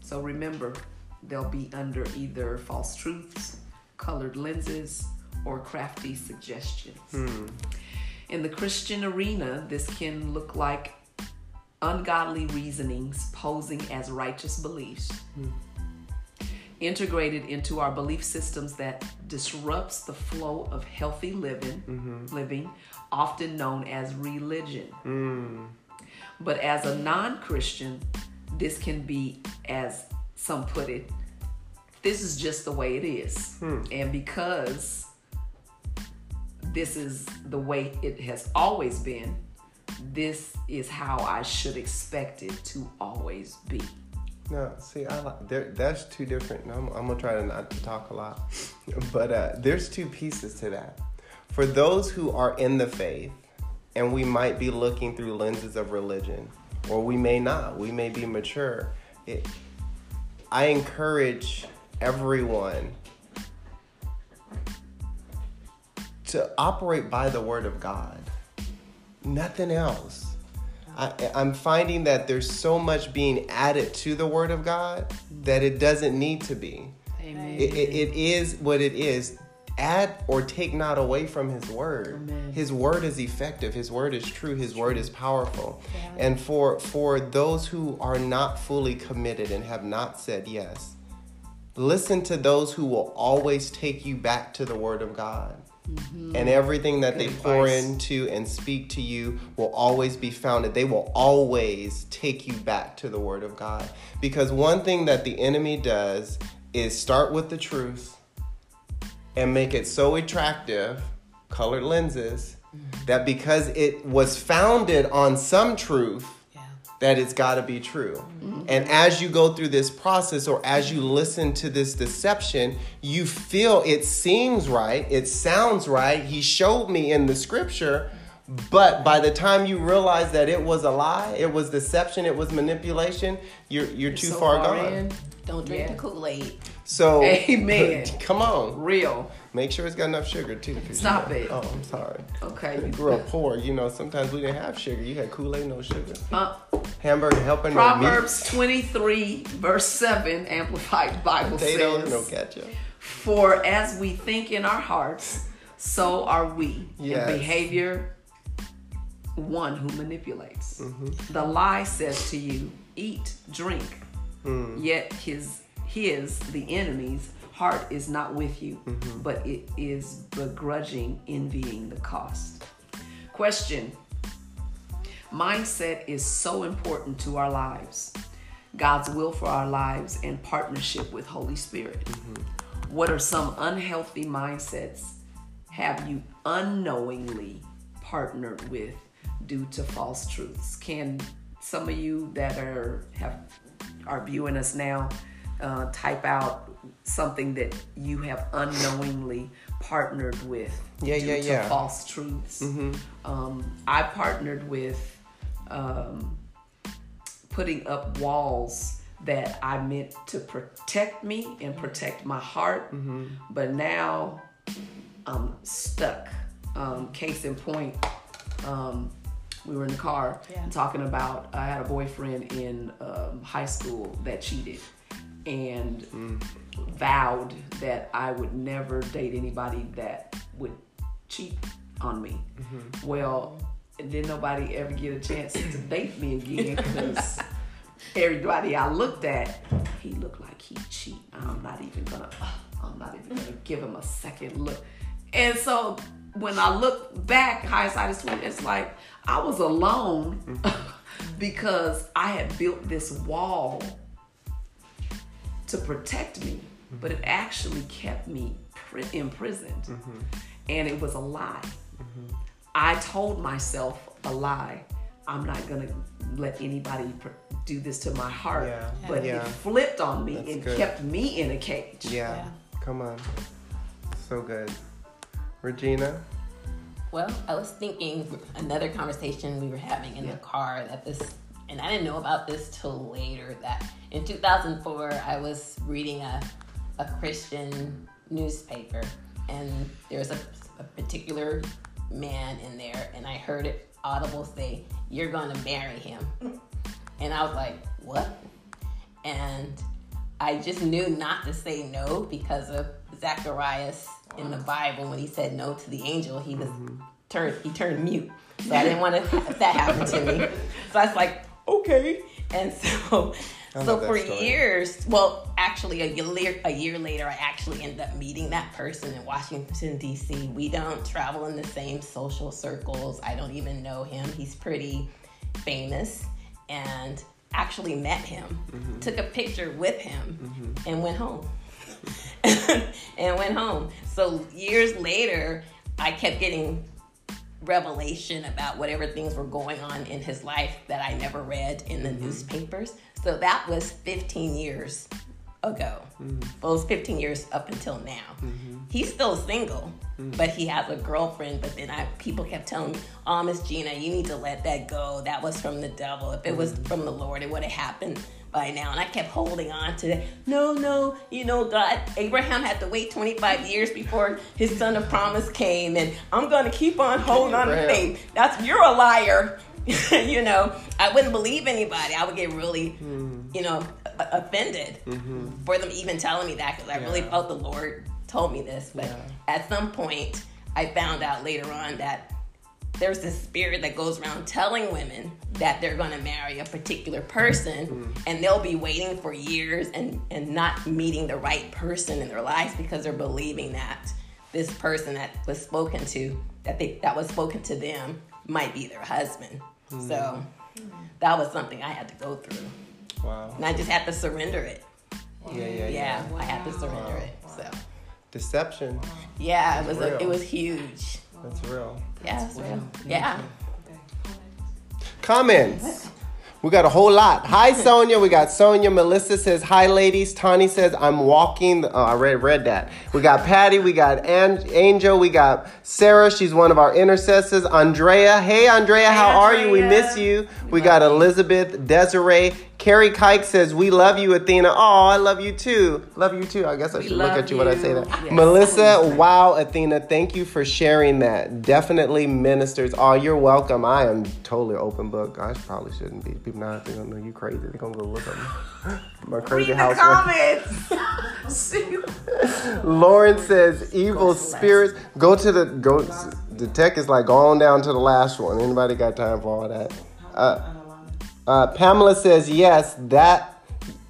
So remember, they'll be under either false truths, colored lenses, or crafty suggestions. Hmm. In the Christian arena, this can look like ungodly reasonings posing as righteous beliefs. Hmm. Integrated into our belief systems that disrupts the flow of healthy living mm-hmm. living often known as religion. Hmm. But as a non-christian this can be as some put it this is just the way it is. Hmm. And because this is the way it has always been this is how i should expect it to always be No, see, I like. That's two different. I'm, I'm gonna try to not to talk a lot, but uh, there's two pieces to that. For those who are in the faith, and we might be looking through lenses of religion, or we may not. We may be mature. It, I encourage everyone to operate by the Word of God. Nothing else. I, I'm finding that there's so much being added to the Word of God that it doesn't need to be. amen It, it, it is what it is. Add or take not away from His Word. Amen. His Word is effective. His Word is true. His Word is powerful. And for for those who are not fully committed and have not said yes, listen to those who will always take you back to the Word of God. Mm-hmm. And everything that they Good pour into and speak to you will always be founded. They will always take you back to the Word of God. Because one thing that the enemy does is start with the truth and make it so attractive, colored lenses, mm-hmm. that because it was founded on some truth. That it's got to be true. Mm-hmm. And as you go through this process or as you listen to this deception, you feel it seems right, it sounds right. He showed me in the scripture, But by the time you realize that it was a lie, it was deception, it was manipulation, you're you're too So far, gone. in. Don't drink Yeah. the Kool Aid. So Amen. come on. Real. Make sure it's got enough sugar too. Stop you know- it. Oh, I'm sorry. Okay. We grew up poor, you know, sometimes we didn't have sugar. You had Kool-Aid, no sugar. Uh, Hamburger helping no. Proverbs 23, verse 7, Amplified Bible Potatoes, says, no ketchup. For as we think in our hearts, so are we. Yes. In behavior, one who manipulates. Mm-hmm. The lie says to you, eat, drink. Mm. Yet his his, the enemy's, heart is not with you, Mm-hmm. but it is begrudging, envying the cost. Question Mindset is so important to our lives. God's will for our lives and partnership with Holy Spirit. What are some unhealthy mindsets have you unknowingly partnered with due to false truths? Can some of you that are have are viewing us now uh, type out something that you have unknowingly partnered with Yeah, due yeah, to yeah. false truths? Um, I partnered with um, putting up walls that I meant to protect me and protect my heart, but now I'm stuck. Um, case in point, um, we were in the car Yeah. talking about I had a boyfriend in um, high school that cheated and mm. vowed that I would never date anybody that would cheat on me. Mm-hmm. Well, didn't nobody ever get a chance to date me again because everybody I looked at, he looked like he cheat. I'm not even gonna, I'm not even gonna give him a second look. And so when I look back, hindsight is twenty. It's like I was alone mm-hmm. because I had built this wall to protect me, but it actually kept me pri- imprisoned, mm-hmm. and it was a lie. Mm-hmm. I told myself a lie. I'm not gonna let anybody pr- do this to my heart, Yeah. but Yeah. it flipped on me That's and good. kept me in a cage. Yeah. Yeah. Come on. So good. Regina? Well, I was thinking another conversation we were having in Yeah. the car that this, and I didn't know about this till later. That in 2004, I was reading a, a Christian newspaper, and there was a, a particular man in there, and I heard it audible say, "You're going to marry him," and I was like, "What?" And I just knew not to say no because of Zacharias in the Bible when he said no to the angel, he was mm-hmm. turned he turned mute. So I didn't want to that happen to me. So I was like, okay. And so so for story. years, well, actually a year a year later, I actually ended up meeting that person in Washington D.C. We don't travel in the same social circles. I don't even know him. He's pretty famous, and actually met him, Mm-hmm. took a picture with him, and went home. and went home. So years later, I kept getting revelation about whatever things were going on in his life that I never read in the Mm-hmm. newspapers. So that was 15 years ago. Mm. Well, it was 15 years up until now. Mm-hmm. He's still single, mm. but he has a girlfriend. But then I people kept telling me, "Oh, Miss Gina, you need to let that go. That was from the devil. If it was mm. from the Lord, it would have happened." By now, and I kept holding on to that. No, no, you know, God, Abraham had to wait 25 years before his son of promise came, and I'm going to keep on holding on to faith. That's you're a liar. you know, I wouldn't believe anybody. I would get really, hmm. you know, offended mm-hmm. for them even telling me that because I really felt the Lord told me this. But Yeah. at some point, I found out later on that there's this spirit that goes around telling women that they're going to marry a particular person mm-hmm. and they'll be waiting for years and, and not meeting the right person in their lives because they're believing that this person that was spoken to that they that was spoken to them might be their husband. Mm-hmm. So that was something i had to go through. Wow. and i just had to surrender it. Yeah, yeah, yeah. yeah i had to surrender it so. Deception. yeah it was a, it was huge. That's real. Yeah it's real yeah Comments. We got a whole lot. Hi, Sonia. We got Sonia. Melissa says, Hi, ladies. Tani says, I'm walking. Oh, I read, read that. We got Patty. We got An- Angel. We got Sarah. She's one of our intercessors. Andrea. Hey, Andrea. how are you? We miss you. We got Elizabeth. Desiree. Carrie Kike says, We love you, Athena. Oh, I love you too. Love you too. I guess I We should look at you when I say that. Yes. Melissa, wow, Athena, thank you for sharing that. Definitely ministers. Oh, you're welcome. I am totally open book. I probably shouldn't be. People now think I know you crazy. They're gonna go look at me. My crazy Read the comments. Lauren says evil to spirits. Go to the go. The tech is like go on down to the last one. Anybody got time for all that? Uh, uh, Pamela says yes. That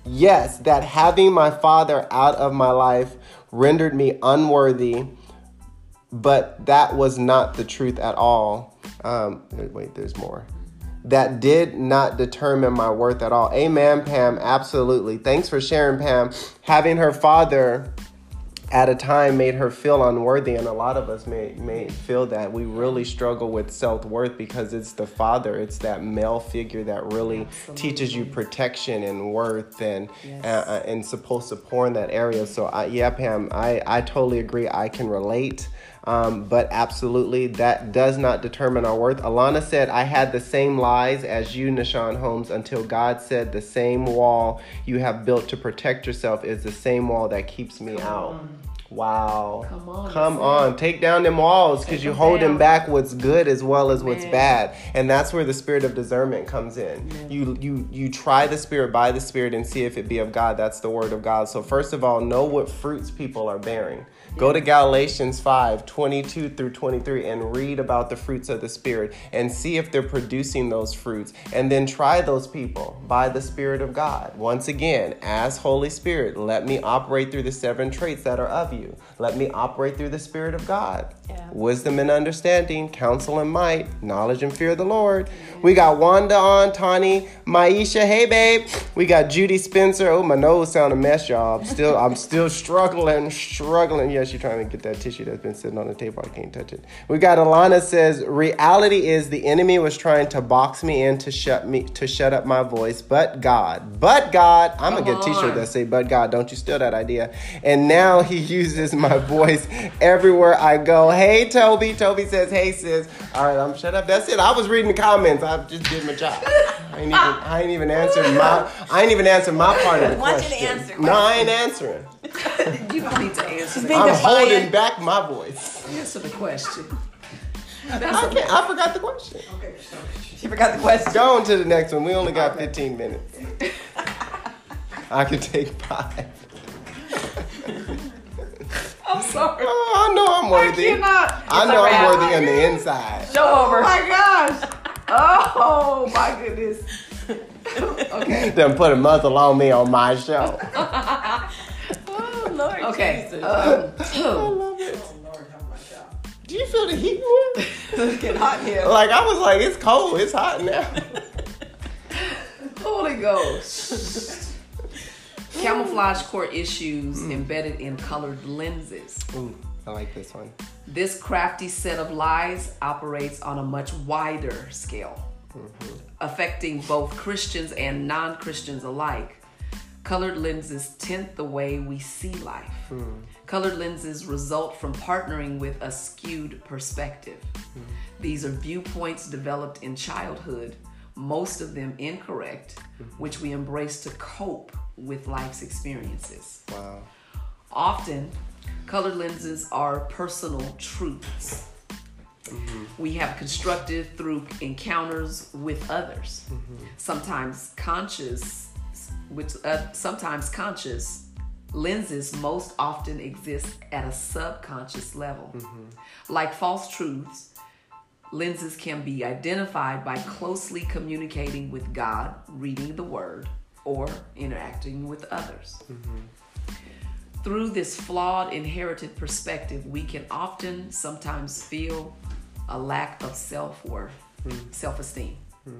yes, that having my father out of my life rendered me unworthy, but that was not the truth at all. Um, wait, there's more. That did not determine my worth at all. Amen, Pam. Absolutely. Thanks for sharing, Pam. Having her father at a time made her feel unworthy and a lot of us may may feel that. We really struggle with self-worth because it's the father. It's that male figure that really teaches you protection and worth and Yes. uh, uh, and supposed to pour in that area. So I, yeah pam i i totally agree. I can relate um, but absolutely that does not determine our worth alana said i had the same lies as you nishan holmes until god said the same wall you have built to protect yourself is the same wall that keeps me out Wow. Come on, Come on. Take down them walls because you're them holding back what's good as well as what's Man. bad. And that's where the spirit of discernment comes in. You you you try the spirit by the spirit and see if it be of God. That's the word of God. So first of all, know what fruits people are bearing. Go to Galatians 5, 22 through 23 and read about the fruits of the spirit and see if they're producing those fruits. And then try those people by the spirit of God. Once again, as Holy Spirit, let me operate through the seven traits that are of you. Let me operate through the spirit of God. Yeah. Wisdom and understanding, counsel and might, knowledge and fear of the Lord. We got Wanda on, Tani, Maisha, hey babe. We got Judy Spencer. Oh, my nose sound a mess, y'all. I'm still, I'm still struggling, struggling. Yeah, she's trying to get that tissue that's been sitting on the table. I can't touch it. We got Alana says, reality is the enemy was trying to box me in to shut me, to shut up my voice, but God, but God. I'm gonna Come get a t-shirt that say, but God. Don't you steal that idea. And now he uses my voice everywhere I go. Hey, Toby. Toby says, hey, sis. All right, I'm shut up. That's it. I was reading the comments. I just did my job. I ain't even, I ain't even answered my, I ain't even answered my part of the I want you to question. answer No, I ain't answering. You don't need to answer Be the, I'm defiant. holding back my voice. answer the question. I, That's can't, I forgot the question. Okay, She forgot the question. Go on to the next one. We only got 15 minutes. I can take five. I'm sorry. Oh, I know I'm I worthy. cannot. I know I'm worthy on the inside. Show Oh over. my gosh. Oh my goodness. okay. Then put a muzzle on me on my show. Oh, Lord Okay. Jesus. Um, Do you feel the heat? it's getting hot here. Like I was like, it's cold. It's hot now. Holy Ghost. Camouflage core issues mm. embedded in colored lenses. Ooh, I like this one. This crafty set of lies operates on a much wider scale, mm-hmm. affecting both Christians and non Christians alike. Colored lenses tint the way we see life. Hmm. Colored lenses result from partnering with a skewed perspective. Hmm. These are viewpoints developed in childhood, most of them incorrect, hmm. which we embrace to cope with life's experiences. Wow. Often, colored lenses are personal truths. Mm-hmm. We have constructed through encounters with others. Mm-hmm. Sometimes conscious, which uh, sometimes conscious lenses most often exist at a subconscious level. Mm-hmm. Like false truths, lenses can be identified by closely communicating with God, reading the Word, or interacting with others. Mm-hmm. Through this flawed inherited perspective, we can often sometimes feel a lack of self worth, hmm. self esteem. Hmm.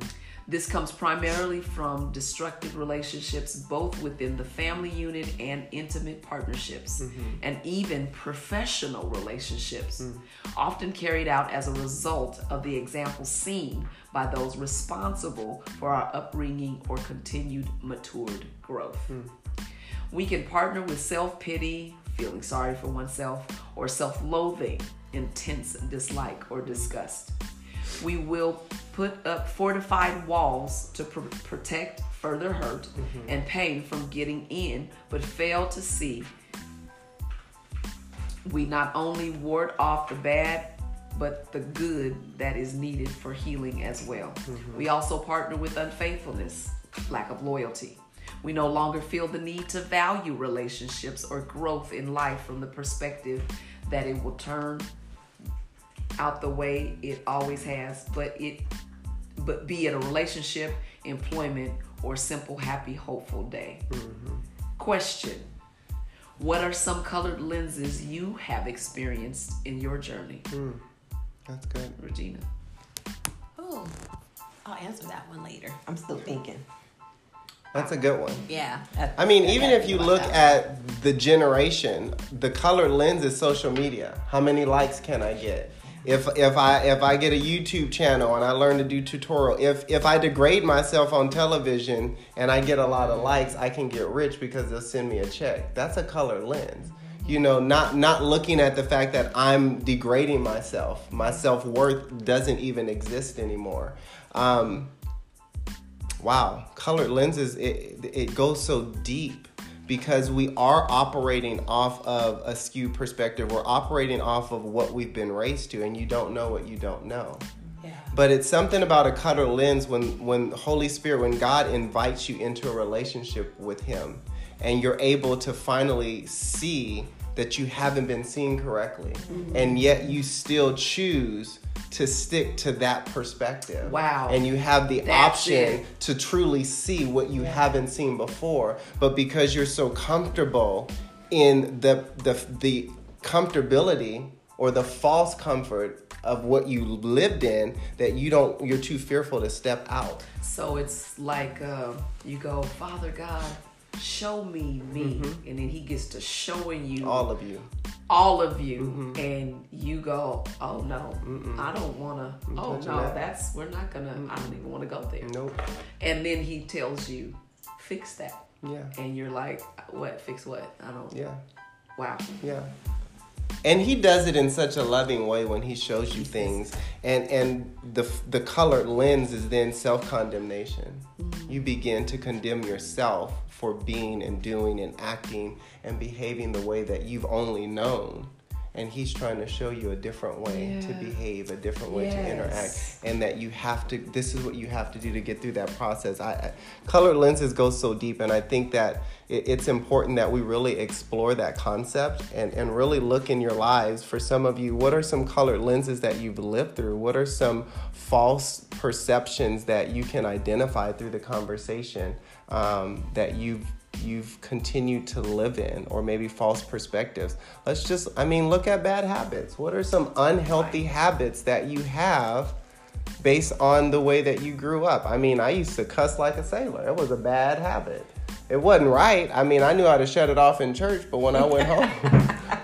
This comes primarily from destructive relationships, both within the family unit and intimate partnerships, mm-hmm. and even professional relationships, mm. often carried out as a result of the example seen by those responsible for our upbringing or continued matured growth. Mm. We can partner with self pity, feeling sorry for oneself, or self loathing, intense dislike or disgust. We will put up fortified walls to pr- protect further hurt mm-hmm. and pain from getting in, but fail to see we not only ward off the bad, but the good that is needed for healing as well. Mm-hmm. We also partner with unfaithfulness, lack of loyalty. We no longer feel the need to value relationships or growth in life from the perspective that it will turn out the way it always has, but it but be it a relationship, employment, or simple happy hopeful day. Mm-hmm. Question What are some colored lenses you have experienced in your journey? Hmm, that's good. Regina. Oh, I'll answer that one later. I'm still thinking. That's a good one. Yeah. I mean, even if you look at the generation, the colored lens is social media. How many likes can I get? If if I if I get a YouTube channel and I learn to do tutorial, if if I degrade myself on television and I get a lot of likes, I can get rich because they'll send me a check. That's a colored lens. You know, not not looking at the fact that I'm degrading myself. My self worth doesn't even exist anymore. Um, wow colored lenses it, it goes so deep because we are operating off of a skewed perspective we're operating off of what we've been raised to and you don't know what you don't know Yeah. but it's something about a cutter lens when when holy spirit when god invites you into a relationship with him and you're able to finally see that you haven't been seen correctly. And yet you still choose to stick to that perspective. Wow. and you have the That's option it. to truly see what you haven't seen before. But because you're so comfortable in the the the comfortability or the false comfort of what you lived in that you don't you're too fearful to step out. So it's like uh, you go, Father God, show me me. Mm-hmm. And then he gets to showing you all of you. all of you mm-hmm. and you go oh no. I don't want to oh no that. that's we're not gonna i don't even want to go there. Nope. And then he tells you fix that. Yeah. And you're like what? Fix what? I don't yeah. Wow. Yeah. And he does it in such a loving way when he shows you things, and and the the colored lens is then self condemnation. You begin to condemn yourself for being and doing and acting and behaving the way that you've only known, and he's trying to show you a different way to behave, a different way to interact, and that you have to. This is what you have to do to get through that process. I, I colored lenses go so deep, and I think that it, it's important that we really explore that concept and and really look in your lives. For some of you, what are some colored lenses that you've lived through? What are some false perceptions that you can identify through the conversation um, that you've you've continued to live in or maybe false perspectives. Let's just i mean look at bad habits. What are some unhealthy habits that you have based on the way that you grew up? I mean i used to cuss like a sailor. It was a bad habit. It wasn't right. I mean i knew how to shut it off in church but when i went home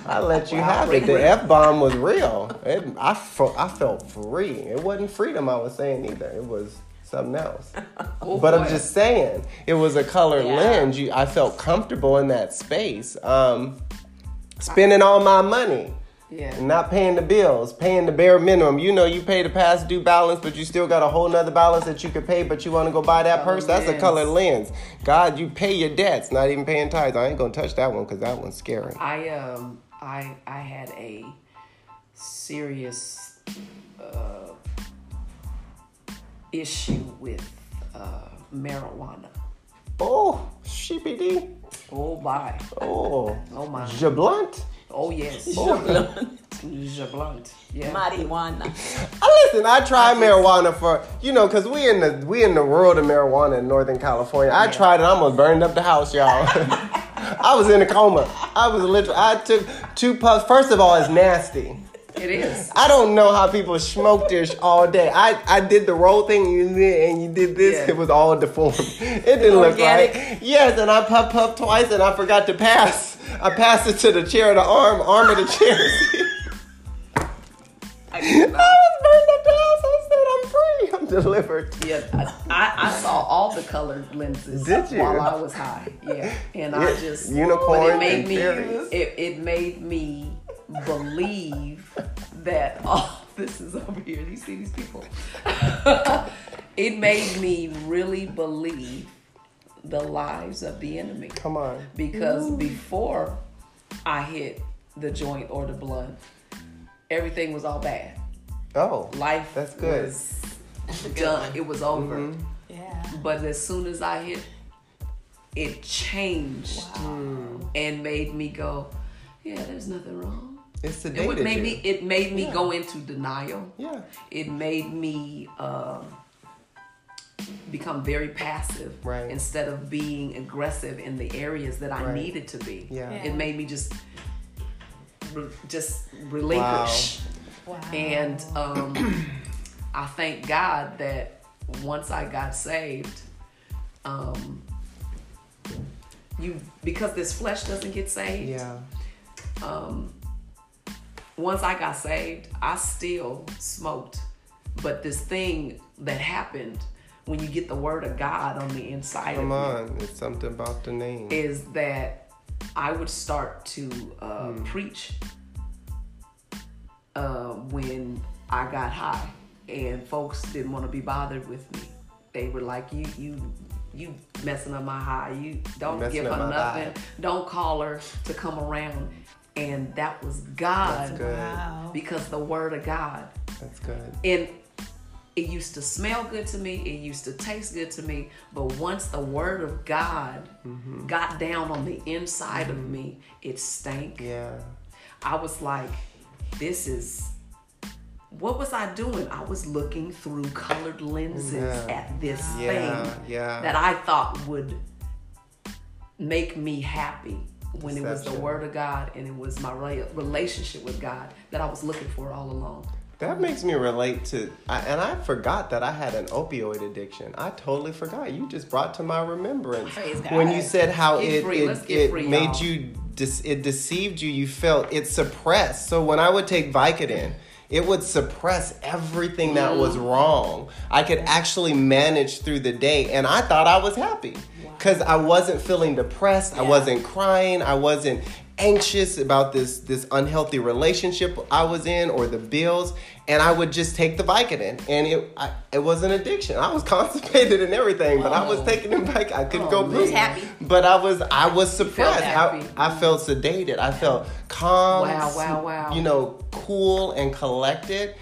i let you have it. The f-bomb was real. It, I, I felt free. It wasn't freedom i was saying either. It was something else Oh, but I'm just saying, it was a colored Yeah. lens. You, I felt comfortable in that space. Um, spending all my money, yeah not paying the bills, paying the bare minimum. You know, you pay the past due balance, but you still got a whole nother balance that you could pay, but you want to go buy that Colored purse. That's a colored lens. God, you pay your debts, not even paying tithes. I ain't gonna touch that one because that one's scary. i um i i had a serious uh issue with uh marijuana Oh, sheepy oh my Oh, oh my jablunt. oh yes Blunt. Jablunt. yeah Marijuana. I listen. I tried marijuana for you know, cause we in the we in the world of marijuana in Northern California. I tried it. I almost burned up the house, y'all. I was in a coma. I was literally. I took two puffs. First of all, it's nasty. It is. I don't know how people smoke this all day. I, I did the roll thing you did, and you did this. Yeah. It was all deformed. It didn't look right. Yes, and I puff puff twice, and I forgot to pass. I passed it to the chair, of the arm, arm of the chair. I I was burned up. I said, I'm free. I'm delivered. Yeah, I, I, I saw all the colored lenses Did you? while I was high. Yeah, and I just unicorn it made me it, it made me believe that oh this is over here. You see these people? it made me really believe the lies of the enemy Come on. because before I hit the joint or the blood, everything was all bad. Oh, Life That's good. was That's done. It was over. Mm-hmm. Yeah. But as soon as I hit, it changed and made me go, yeah, there's nothing wrong. It's It would made me. It made me Yeah. go into denial. yeah. It made me um, become very passive Right. instead of being aggressive in the areas that I Right. needed to be. Yeah. Yeah. It made me just, re- just relinquish. Wow. And um, I thank God that once I got saved, um, you because this flesh doesn't get saved. Yeah. Um, once I got saved, I still smoked, but this thing that happened when you get the word of God on the inside Come of you on. It's something about the name. is that I would start to uh, Hmm. preach uh, when I got high, and folks didn't want to be bothered with me. They were like, "You, you, you messing up my high. You don't give her nothing. vibe." Don't call her to come around." And that was God That's good. Wow. because the word of God That's good. and it used to smell good to me it used to taste good to me but once the word of god mm-hmm. got down on the inside of mm-hmm. me it stank Yeah. i was like this is what was i doing i was looking through colored lenses Yeah. at this Yeah. thing Yeah. that i thought would make me happy when it was the word of god and it was my relationship with god that i was looking for all along That makes me relate to, and I forgot that I had an opioid addiction. I totally forgot. You just brought to my remembrance when you said how Get it free. Let's it, get it free, made y'all. you it deceived you. You felt it suppressed. So when I would take Vicodin. It would suppress everything that was Mm. wrong. I could actually manage through the day, and I thought I was happy because I wasn't feeling depressed. I wasn't crying. I wasn't anxious about this this unhealthy relationship I was in or the bills and I would just take the Vicodin and it I, it was an addiction. I was constipated and everything, but I was Oh. taking them back. I couldn't Oh, go. Who's happy? But I was I was suppressed. I, I felt sedated. I felt calm. Wow, wow, wow. You know, cool and collected.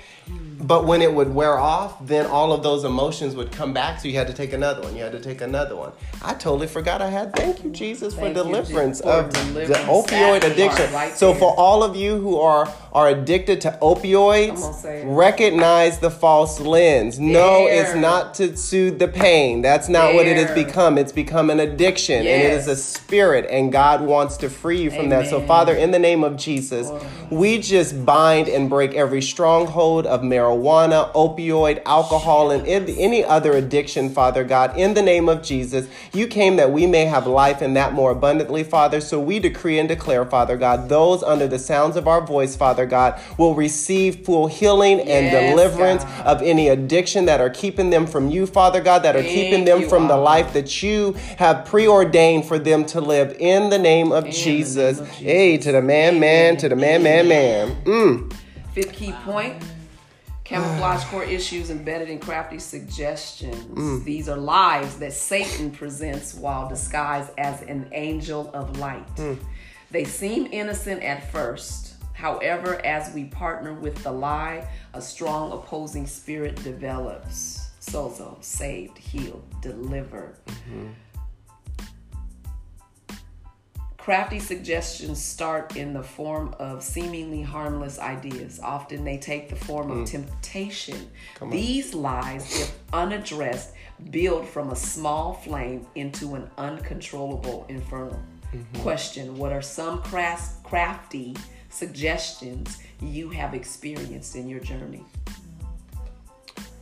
But when it would wear off, then all of those emotions would come back. So you had to take another one. You had to take another one. I totally forgot I had. Thank you, Jesus, for Thank you, deliverance for of deliverance. the opioid addiction. right so there. for all of you who are are addicted to opioids, Come on, say it. recognize the false lens. No, it's not to soothe the pain. That's not what it has become. It's become an addiction, and it is a spirit, and God wants to free you from that. So, Father, in the name of Jesus, we just bind and break every stronghold of marijuana, opioid, alcohol, and any other addiction, Father God. In the name of Jesus, you came that we may have life and that more abundantly, Father. So we decree and declare, Father God, those under the sounds of our voice, Father God, will receive full healing and Yes, deliverance God. of any addiction that are keeping them from you, Father God, that are Thank keeping them from the life that you have preordained for them to live in the name of the Jesus. name of Jesus. Hey, to the man, man, to the man, man, man. Mm. Fifth key point camouflage core issues embedded in crafty suggestions. These are lies that Satan presents while disguised as an angel of light. They seem innocent at first. However, as we partner with the lie, a strong opposing spirit develops. Sozo, saved, healed, delivered. Mm-hmm. Crafty suggestions start in the form of seemingly harmless ideas. Often they take the form of mm. temptation. These lies, if unaddressed, build from a small flame into an uncontrollable inferno. Mm-hmm. Question What are some crafty suggestions you have experienced in your journey?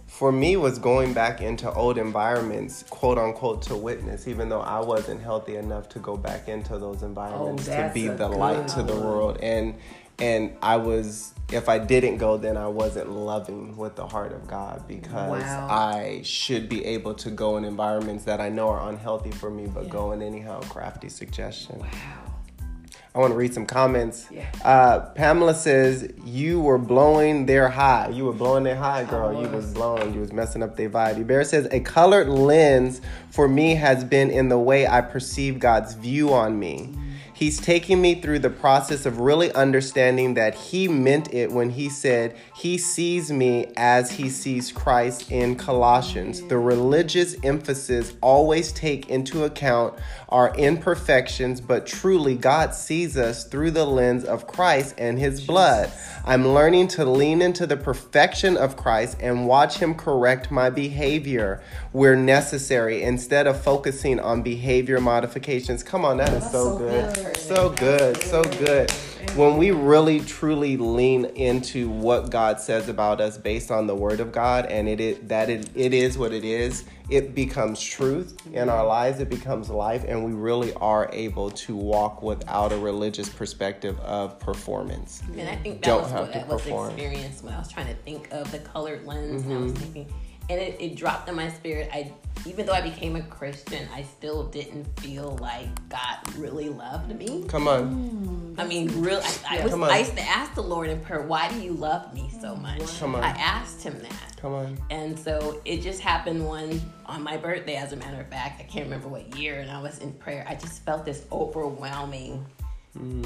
for me was going back into old environments quote unquote to witness even though i wasn't healthy enough to go back into those environments Oh, to be the light to the world and and i was if i didn't go then i wasn't loving with the heart of god because Wow. i should be able to go in environments that i know are unhealthy for me but go in anyhow crafty suggestion Wow. I want to read some comments. Yeah. Uh, Pamela says you were blowing their high. You were blowing their high, girl. You was. was blowing. You was messing up their vibe. Bear says a colored lens for me has been in the way I perceive God's view on me. He's taking me through the process of really understanding that he meant it when he said he sees me as he sees Christ in Colossians. The religious emphasis always take into account our imperfections, but truly God sees us through the lens of Christ and his blood. I'm learning to lean into the perfection of Christ and watch him correct my behavior where necessary instead of focusing on behavior modifications. Come on, that is so, so good. good. So good. So good. When we really truly lean into what God says about us based on the word of God and it is that it, it is what it is, it becomes truth in our lives, it becomes life, and we really are able to walk without a religious perspective of performance. And I think that Don't was have what I was experienced when I was trying to think of the colored lens, and I Mm-hmm. was thinking, and it, it dropped in my spirit. I, even though I became a Christian, I still didn't feel like God really loved me. Come on. I mean, real. I, I was. I used to ask the Lord in prayer, "Why do you love me so much?" Come on. I asked Him that. Come on. And so it just happened one on my birthday, as a matter of fact. I can't remember what year, and I was in prayer. I just felt this overwhelming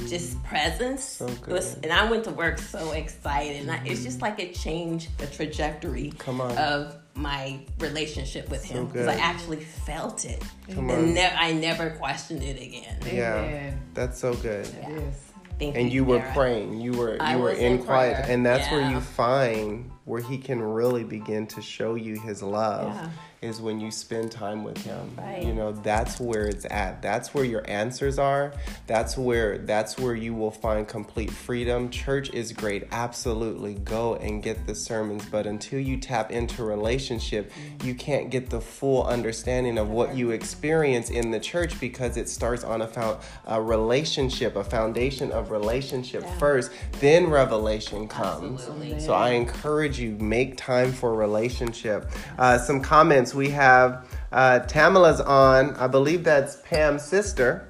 just presence. Mm. So was- and I went to work so excited. And I, it's just like it changed the trajectory Come on. of my relationship with him. Because I actually felt it. Come and on. ne- I never questioned it again. Yeah. Amen. That's so good. It is. Thank and you were Sarah. praying you were I you were in in quiet prayer, and that's where you find where he can really begin to show you his love Yeah. Is when you spend time with him. Right. you know that's where it's at. That's where your answers are. That's where that's where you will find complete freedom. Church is great. Absolutely. Go and get the sermons. But until you tap into relationship you can't get the full understanding of what you experience in the church because it starts on a, found, a relationship a foundation of relationship Yeah. first. Then revelation comes. Absolutely. so I encourage you, make time for relationship. Uh, some comments we have. Uh, Tamala's on. I believe that's Pam's sister.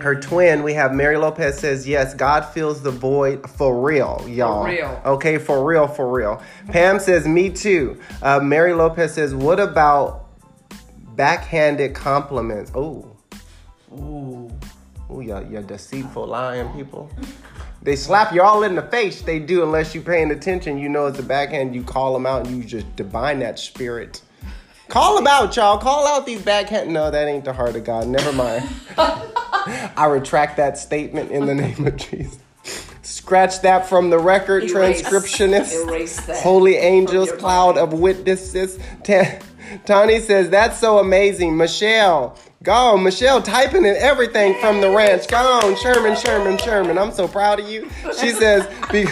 Her twin. We have Mary Lopez says yes. God fills the void for real, y'all. real. Okay, for real, for real. Pam says me too. Uh, Mary Lopez says what about backhanded compliments? Oh, Ooh. Ooh, you you deceitful, lying people. They slap you all in the face. They do, unless you're paying attention. You know it's a backhand. You call them out and you just divine that spirit. Call them out, y'all. Call out these backhand. No, that ain't the heart of God. Never mind. I retract that statement in the name of Jesus. Scratch that from the record, Erase. transcriptionist. Erase that Holy angels, cloud mind. of witnesses. Ta- Tony says, that's so amazing. Michelle, go. Michelle typing in everything from the ranch. Go on, Sherman, Sherman, Sherman. I'm so proud of you. She says, be-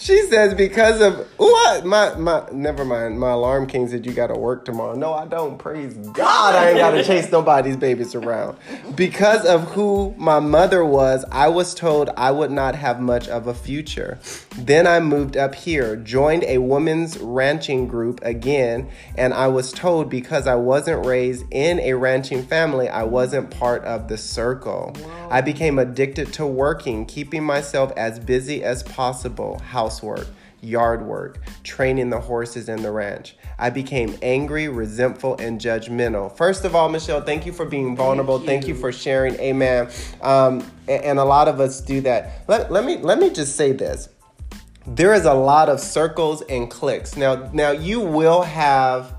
she says, because of what? My, my, never mind. My alarm king said you got to work tomorrow. No, I don't. Praise God. I ain't got to chase nobody's babies around. Because of who my mother was, I was told I would not have much of a future. Then I moved up here, joined a women's ranching group again, and I was told because I wasn't raised in a ranching family, I wasn't part of the circle. I became addicted to working, keeping myself as busy as possible housework, yard work, training the horses in the ranch. I became angry, resentful, and judgmental. First of all, Michelle, thank you for being vulnerable. Thank you, you. for sharing. Amen. Um, a- and, a lot of us do that. Let, let me let me just say this there is a lot of circles and clicks. Now, now you will have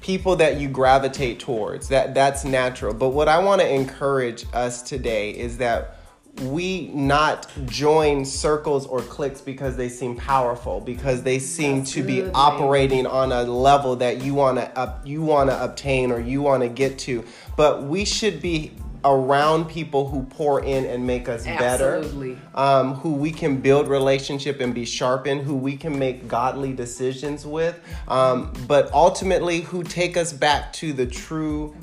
people that you gravitate towards. That that's natural. But what I want to encourage us today is that we not join circles or cliques because they seem powerful, because they seem to be operating on a level that you want to up, you want to obtain or you want to get to. But we should be around people who pour in and make us Absolutely. better, um, who we can build relationship and be sharpened, who we can make godly decisions with, um, but ultimately who take us back to the true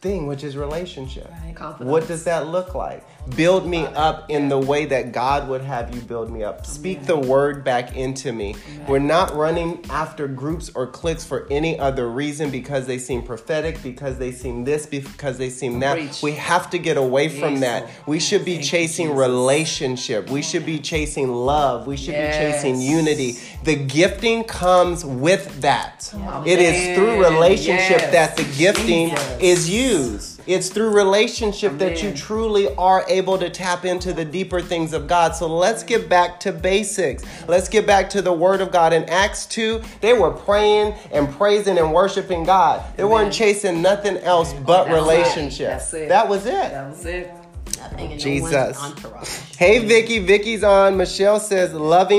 thing, which is relationship. Confidence. What does that look like? Build me up in the way that God would have you build me up. Speak the word back into me. We're not running after groups or cliques for any other reason because they seem prophetic, because they seem this, because they seem that. We have to get away from that. We should be chasing relationship. We should be chasing love. We should Yes. be chasing unity. The gifting comes with that. It is through relationship Yes. that the gifting Jesus. is used. It's through relationship that you truly are able to tap into the deeper things of God. So let's get back to basics. Let's get back to the Word of God. In Acts 2, they were praying and praising and worshiping God. They weren't chasing nothing else but That's it. relationship. That's it. That was it. That was it. Jesus. no. Hey, Vicky. Vicky's on. Michelle says, loving.